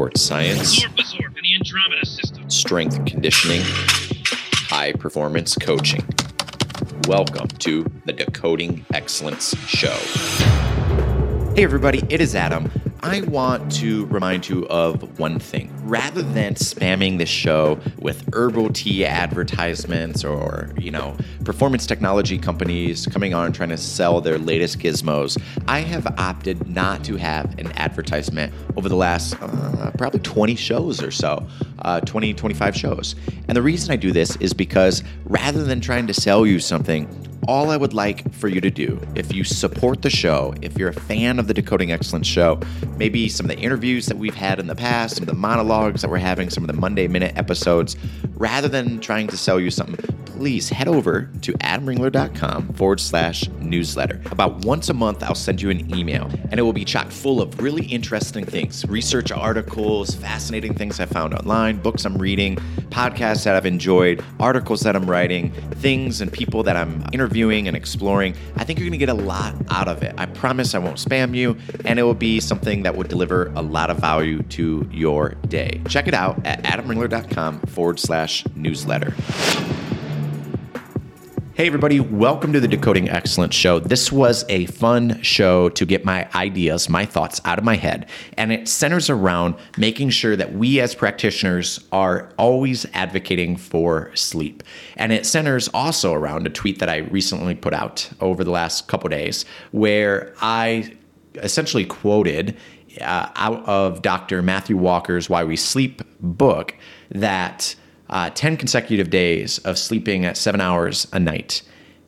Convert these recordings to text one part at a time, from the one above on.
sports science, strength conditioning, high performance coaching. Welcome to the Decoding Excellence Show. Hey, everybody, it is Adam. I want to remind you of one thing. Rather than spamming this show with herbal tea advertisements or, you know, performance technology companies coming on trying to sell their latest gizmos, I have opted not to have an advertisement over the last uh, probably 20 shows or so, uh, 20, 25 shows. And the reason I do this is because rather than trying to sell you something, all I would like for you to do, if you support the show, if you're a fan of the Decoding Excellence show, maybe some of the interviews that we've had in the past, some of the monologues that we're having, some of the Monday Minute episodes, rather than trying to sell you something, please head over to adamringler.com forward slash newsletter. About once a month, I'll send you an email, and it will be chock full of really interesting things research articles, fascinating things I found online, books I'm reading, podcasts that I've enjoyed, articles that I'm writing, things and people that I'm interviewing and exploring. I think you're going to get a lot out of it. I promise I won't spam you, and it will be something that will deliver a lot of value to your day. Check it out at adamringler.com forward slash newsletter. Hey, everybody, welcome to the Decoding Excellence Show. This was a fun show to get my ideas, my thoughts out of my head. And it centers around making sure that we as practitioners are always advocating for sleep. And it centers also around a tweet that I recently put out over the last couple days where I essentially quoted uh, out of Dr. Matthew Walker's Why We Sleep book that uh, 10 consecutive days of sleeping at seven hours a night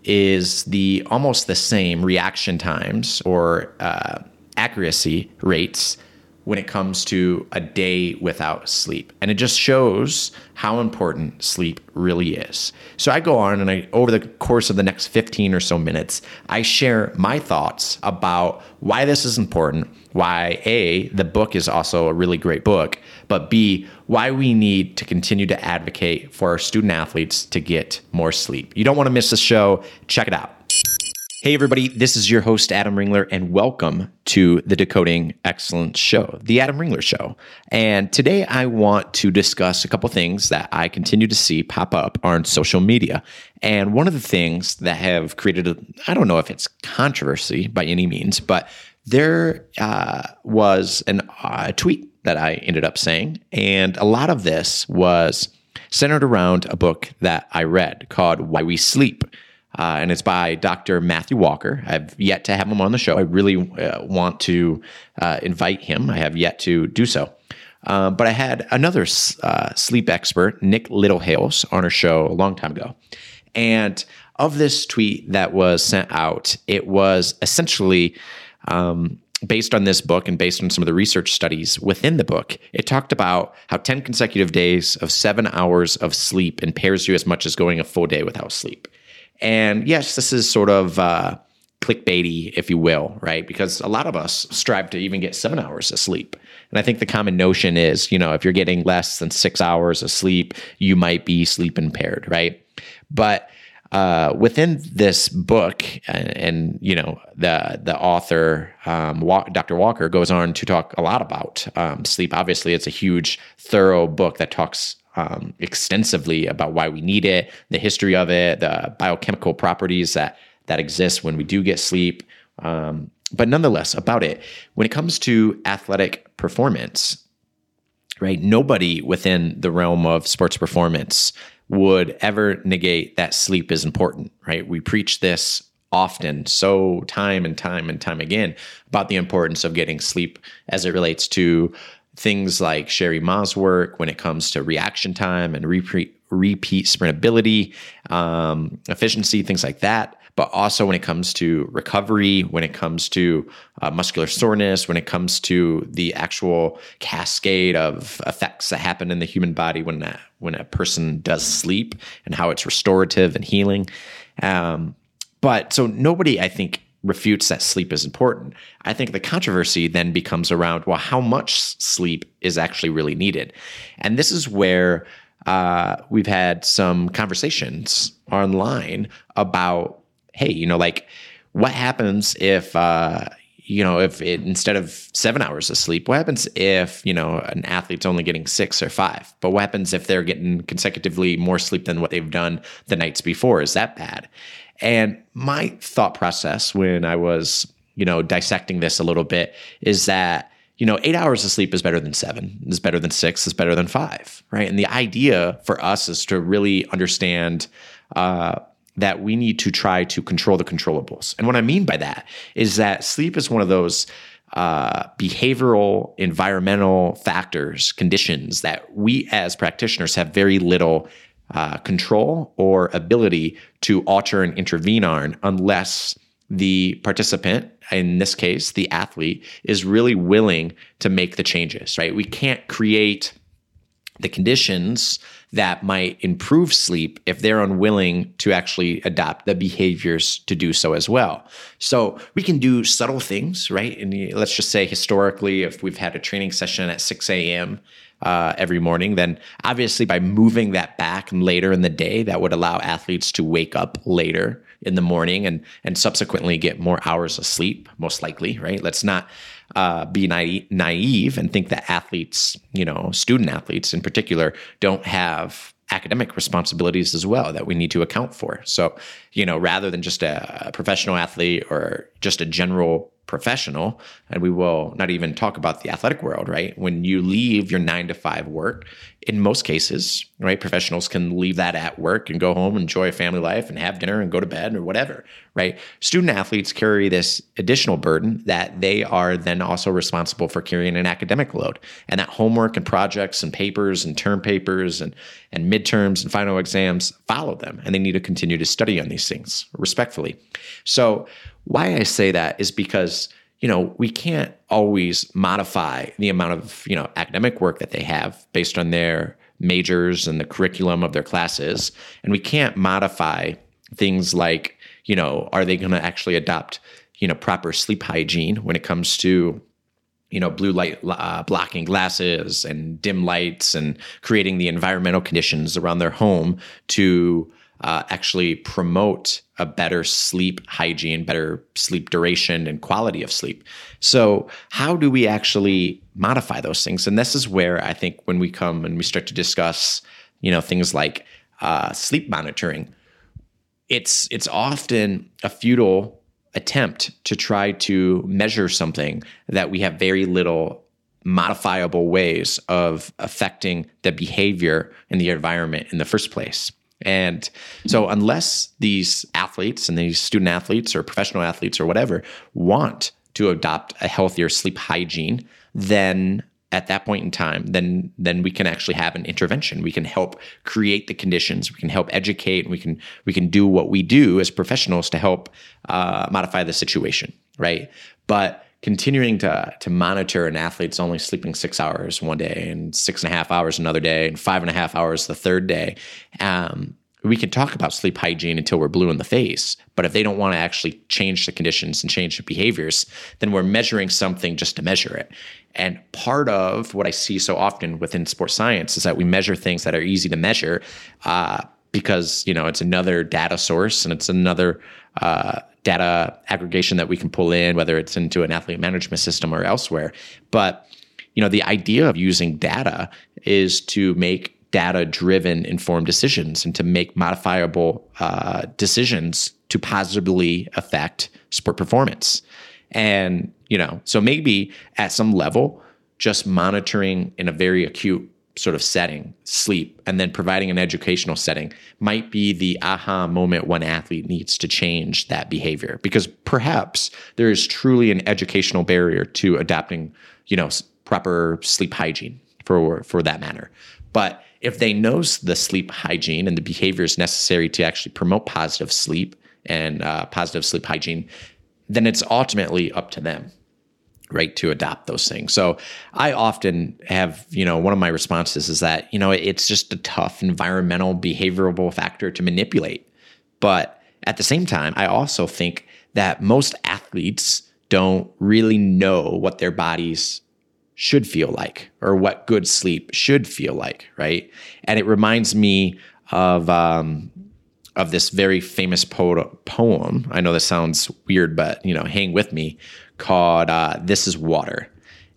is the almost the same reaction times or uh, accuracy rates when it comes to a day without sleep. And it just shows how important sleep really is. So I go on and I over the course of the next 15 or so minutes, I share my thoughts about why this is important, why A, the book is also a really great book, but B, why we need to continue to advocate for our student athletes to get more sleep. You don't want to miss the show. Check it out. Hey, everybody, this is your host, Adam Ringler, and welcome to the Decoding Excellence Show, the Adam Ringler Show. And today I want to discuss a couple things that I continue to see pop up on social media. And one of the things that have created, a, I don't know if it's controversy by any means, but there uh, was an uh, tweet that I ended up saying. And a lot of this was centered around a book that I read called Why We Sleep. Uh, and it's by Dr. Matthew Walker. I've yet to have him on the show. I really uh, want to uh, invite him. I have yet to do so. Uh, but I had another uh, sleep expert, Nick Littlehales, on our show a long time ago. And of this tweet that was sent out, it was essentially um, based on this book and based on some of the research studies within the book, it talked about how 10 consecutive days of seven hours of sleep impairs you as much as going a full day without sleep. And yes, this is sort of uh, clickbaity, if you will, right? Because a lot of us strive to even get seven hours of sleep. And I think the common notion is, you know, if you're getting less than six hours of sleep, you might be sleep impaired, right? But uh, within this book, and, and, you know the the author um, Dr. Walker goes on to talk a lot about um, sleep. Obviously, it's a huge, thorough book that talks um, extensively about why we need it, the history of it, the biochemical properties that that exist when we do get sleep. Um, but nonetheless, about it, when it comes to athletic performance, right? Nobody within the realm of sports performance would ever negate that sleep is important, right? We preach this often, so time and time and time again about the importance of getting sleep as it relates to things like Cheri Mah's work when it comes to reaction time and repeat, repeat sprintability, um, efficiency, things like that. But also when it comes to recovery, when it comes to uh, muscular soreness, when it comes to the actual cascade of effects that happen in the human body when a, when a person does sleep and how it's restorative and healing. Um, but so nobody, I think, refutes that sleep is important. I think the controversy then becomes around well, how much sleep is actually really needed? And this is where uh, we've had some conversations online about hey, you know, like what happens if, uh, you know, if it instead of seven hours of sleep, what happens if, you know, an athlete's only getting six or five? But what happens if they're getting consecutively more sleep than what they've done the nights before? Is that bad? And my thought process when I was, you know, dissecting this a little bit is that, you know, eight hours of sleep is better than seven, is better than six, is better than five, right? And the idea for us is to really understand, uh, that we need to try to control the controllables. And what I mean by that is that sleep is one of those uh, behavioral, environmental factors, conditions that we as practitioners have very little uh, control or ability to alter and intervene on unless the participant, in this case, the athlete, is really willing to make the changes, right? We can't create the conditions that might improve sleep if they're unwilling to actually adopt the behaviors to do so as well. So we can do subtle things, right? And let's just say historically, if we've had a training session at 6 a.m. Uh, every morning, then obviously by moving that back later in the day, that would allow athletes to wake up later in the morning and and subsequently get more hours of sleep, most likely, right? Let's not uh, be naive, and think that athletes, you know, student athletes in particular, don't have academic responsibilities as well that we need to account for. So, you know, rather than just a professional athlete or just a general professional, and we will not even talk about the athletic world, right? When you leave your nine to five work, in most cases, right, professionals can leave that at work and go home, enjoy a family life, and have dinner and go to bed or whatever, right? Student athletes carry this additional burden that they are then also responsible for carrying an academic load, and that homework and projects and papers and term papers and and midterms and final exams follow them, and they need to continue to study on these things respectfully. So why I say that is because you know we can't always modify the amount of you know academic work that they have based on their majors and the curriculum of their classes, and we can't modify things like you know are they going to actually adopt you know proper sleep hygiene when it comes to you know blue light uh, blocking glasses and dim lights and creating the environmental conditions around their home to uh, actually promote a better sleep hygiene, better sleep duration, and quality of sleep. So, how do we actually modify those things? And this is where I think when we come and we start to discuss, you know, things like uh, sleep monitoring, it's it's often a futile attempt to try to measure something that we have very little modifiable ways of affecting the behavior in the environment in the first place. And so, unless these athletes and these student athletes or professional athletes or whatever want to adopt a healthier sleep hygiene, then at that point in time, then then we can actually have an intervention. We can help create the conditions. We can help educate. We can we can do what we do as professionals to help uh, modify the situation, right? But continuing to to monitor an athlete's only sleeping six hours one day and six and a half hours another day and five and a half hours the third day. Um, we can talk about sleep hygiene until we're blue in the face, but if they don't want to actually change the conditions and change the behaviors, then we're measuring something just to measure it. And part of what I see so often within sports science is that we measure things that are easy to measure uh, because you know it's another data source and it's another uh, data aggregation that we can pull in, whether it's into an athlete management system or elsewhere. But you know, the idea of using data is to make data driven informed decisions and to make modifiable uh, decisions to positively affect sport performance. And, you know, so maybe at some level, just monitoring in a very acute sort of setting, sleep, and then providing an educational setting might be the aha moment one athlete needs to change that behavior because perhaps there is truly an educational barrier to adapting, you know, proper sleep hygiene for for that matter. But if they know the sleep hygiene and the behaviors necessary to actually promote positive sleep and uh, positive sleep hygiene, then it's ultimately up to them right to adopt those things. So i often have you know one of my responses is that you know it's just a tough environmental behavioral factor to manipulate. But at the same time i also think that most athletes don't really know what their bodies should feel like or what good sleep should feel like right? And it reminds me of um, of this very famous po- poem. I know this sounds weird but you know hang with me called uh, This is Water.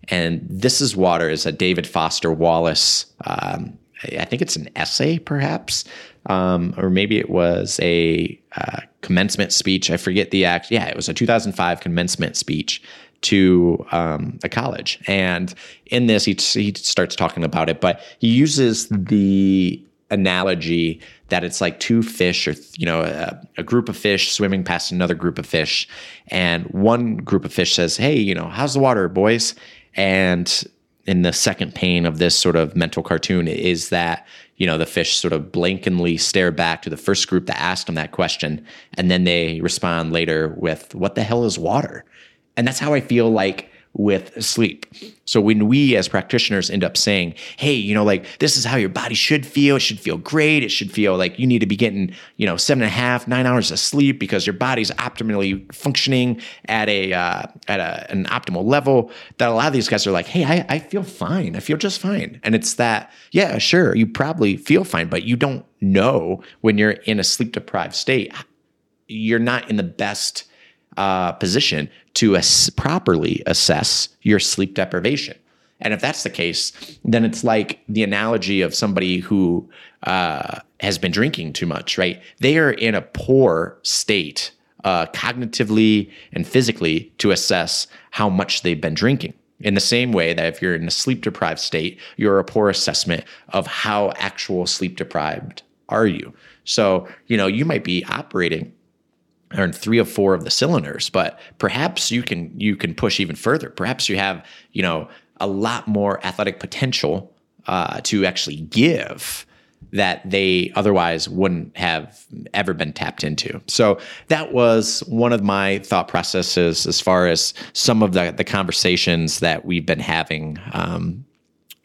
And This is Water is a David Foster Wallace, um, I think it's an essay perhaps, um, or maybe it was a uh, commencement speech. I forget the act. Yeah, it was a 2005 commencement speech to um, a college. And in this, he, he starts talking about it, but he uses the analogy that it's like two fish or you know a, a, group of fish swimming past another group of fish. And one group of fish says hey you know how's the water boys? And in the second pane of this sort of mental cartoon is that you know the fish sort of blankingly stare back to the first group that asked them that question. And then they respond later with what the hell is water? And that's how I feel like with sleep. So when we as practitioners end up saying, hey, you know, like this is how your body should feel, it should feel great. It should feel like you need to be getting, you know, seven and a half, nine hours of sleep because your body's optimally functioning at a uh, at a, an optimal level. That a lot of these guys are like, hey, I, I feel fine. I feel just fine. And it's that, yeah, sure, you probably feel fine, but you don't know when you're in a sleep deprived state. You're not in the best uh, position to ass- properly assess your sleep deprivation. And if that's the case, then it's like the analogy of somebody who uh, has been drinking too much, right? They are in a poor state, uh, cognitively and physically, to assess how much they've been drinking. In the same way that if you're in a sleep deprived state, you're a poor assessment of how actual sleep deprived are you. So, you know, you might be operating or three or four of the cylinders but perhaps you can you can push even further perhaps you have you know a lot more athletic potential uh, to actually give that they otherwise wouldn't have ever been tapped into. So that was one of my thought processes as far as some of the, the conversations that we've been having um,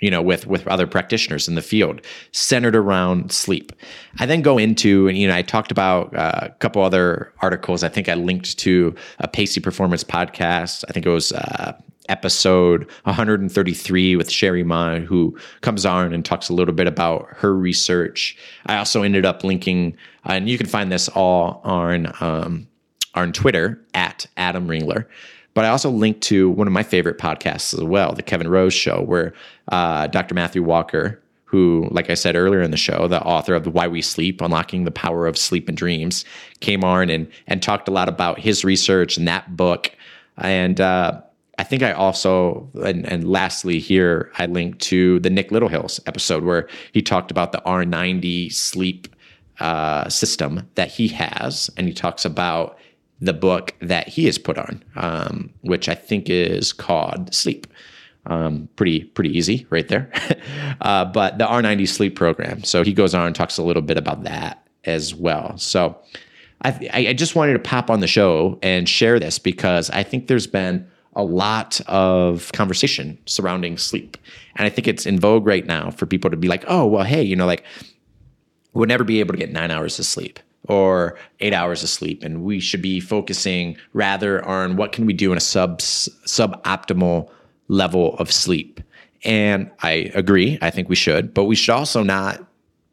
you know, with with other practitioners in the field, centered around sleep. I then go into, and you know, I talked about uh, a couple other articles. I think I linked to a Pacey Performance podcast. I think it was uh, episode 133 with Cheri Mah, who comes on and talks a little bit about her research. I also ended up linking, and you can find this all on um, on Twitter at Adam Ringler. But I also linked to one of my favorite podcasts as well, the Kevin Rose Show, where uh, Dr. Matthew Walker, who, like I said earlier in the show, the author of Why We Sleep, Unlocking the Power of Sleep and Dreams, came on and and talked a lot about his research and that book. And uh, I think I also, and, and lastly here, I linked to the Nick Littlehales episode where he talked about the R90 sleep uh, system that he has, and he talks about the book that he has put on, um, which I think is called Sleep. Um, pretty pretty easy right there. uh, but the R90 sleep program. So he goes on and talks a little bit about that as well. So I, I just wanted to pop on the show and share this because I think there's been a lot of conversation surrounding sleep. And I think it's in vogue right now for people to be like, oh, well, hey, you know, like we'll never be able to get nine hours of sleep or eight hours of sleep and we should be focusing rather on what can we do in a sub suboptimal level of sleep. And i agree i think we should but we should also not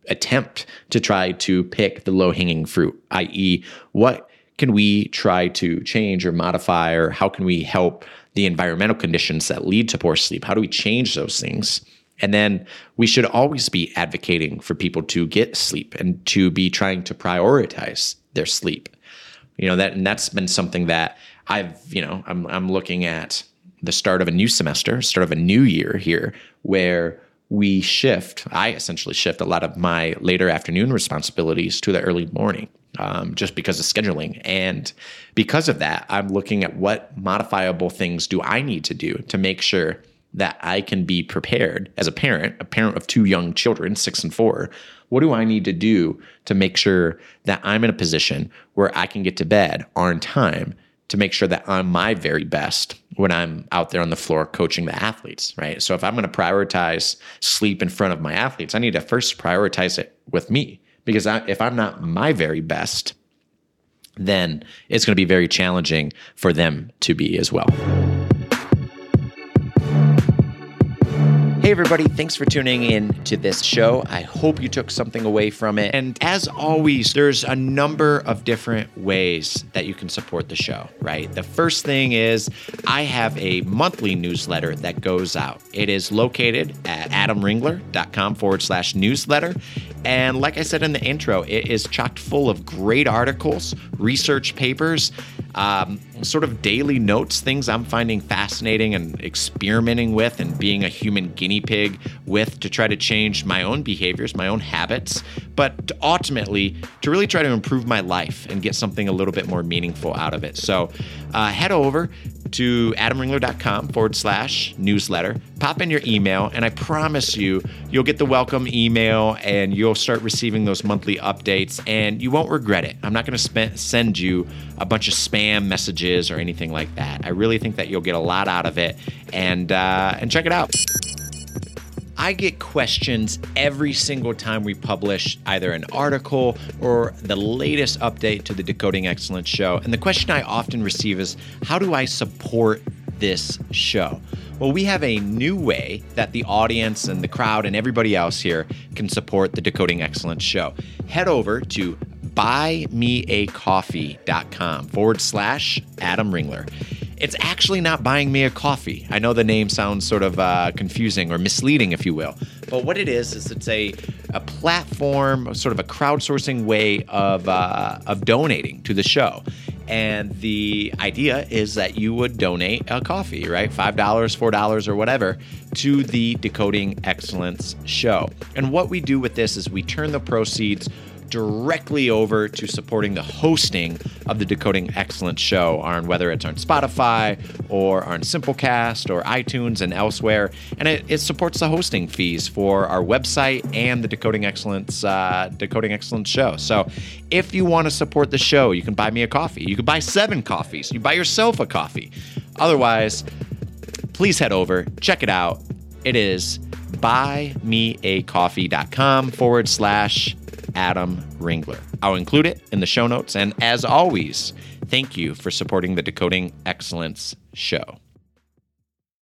attempt to try to pick the low hanging fruit i.e what can we try to change or modify or how can we help the environmental conditions that lead to poor sleep? How do we change those things and then we should always be advocating for people to get sleep and to be trying to prioritize their sleep. You know, that and that's been something that I've, you know, I'm I'm looking at the start of a new semester, start of a new year here where we shift, I essentially shift a lot of my later afternoon responsibilities to the early morning. Um, just because of scheduling. And because of that, I'm looking at what modifiable things do I need to do to make sure that I can be prepared as a parent, a parent of two young children, six and four. What do I need to do to make sure that I'm in a position where I can get to bed on time to make sure that I'm my very best when I'm out there on the floor coaching the athletes, right? So if I'm going to prioritize sleep in front of my athletes, I need to first prioritize it with me because I, if I'm not my very best, then it's going to be very challenging for them to be as well. Hey, everybody, thanks for tuning in to this show. I hope you took something away from it. And as always, there's a number of different ways that you can support the show, right? The first thing is I have a monthly newsletter that goes out. It is located at adamringler.com forward slash newsletter. And like I said in the intro, it is chocked full of great articles, research papers, um, sort of daily notes, things I'm finding fascinating and experimenting with and being a human guinea pig with to try to change my own behaviors, my own habits, but ultimately to really try to improve my life and get something a little bit more meaningful out of it. So uh, head over to adamringler.com forward slash newsletter, pop in your email, and I promise you, you'll get the welcome email and you'll start receiving those monthly updates and you won't regret it. I'm not going to send you a bunch of spam messages or anything like that. I really think that you'll get a lot out of it and, uh, and check it out. I get questions every single time we publish either an article or the latest update to the Decoding Excellence show. And the question I often receive is how do I support this show? Well, we have a new way that the audience and the crowd and everybody else here can support the Decoding Excellence show. Head over to buymeacoffee.com forward slash Adam Ringler. It's actually not buying me a coffee. I know the name sounds sort of uh, confusing or misleading, if you will. But what it is is it's a, a platform, sort of a crowdsourcing way of uh, of donating to the show. And the idea is that you would donate a coffee, right? $5, $4, or whatever, to the Decoding Excellence show. And what we do with this is we turn the proceeds directly over to supporting the hosting of the Decoding Excellence show on whether it's on Spotify or on Simplecast or iTunes and elsewhere. And it, it supports the hosting fees for our website and the Decoding Excellence uh, Decoding Excellence show. So if you want to support the show, you can buy me a coffee. You can buy seven coffees. You buy yourself a coffee. Otherwise, please head over, check it out. It is buymeacoffee.com forward slash Adam Ringler. I'll include it in the show notes. And as always, thank you for supporting the Decoding Excellence show.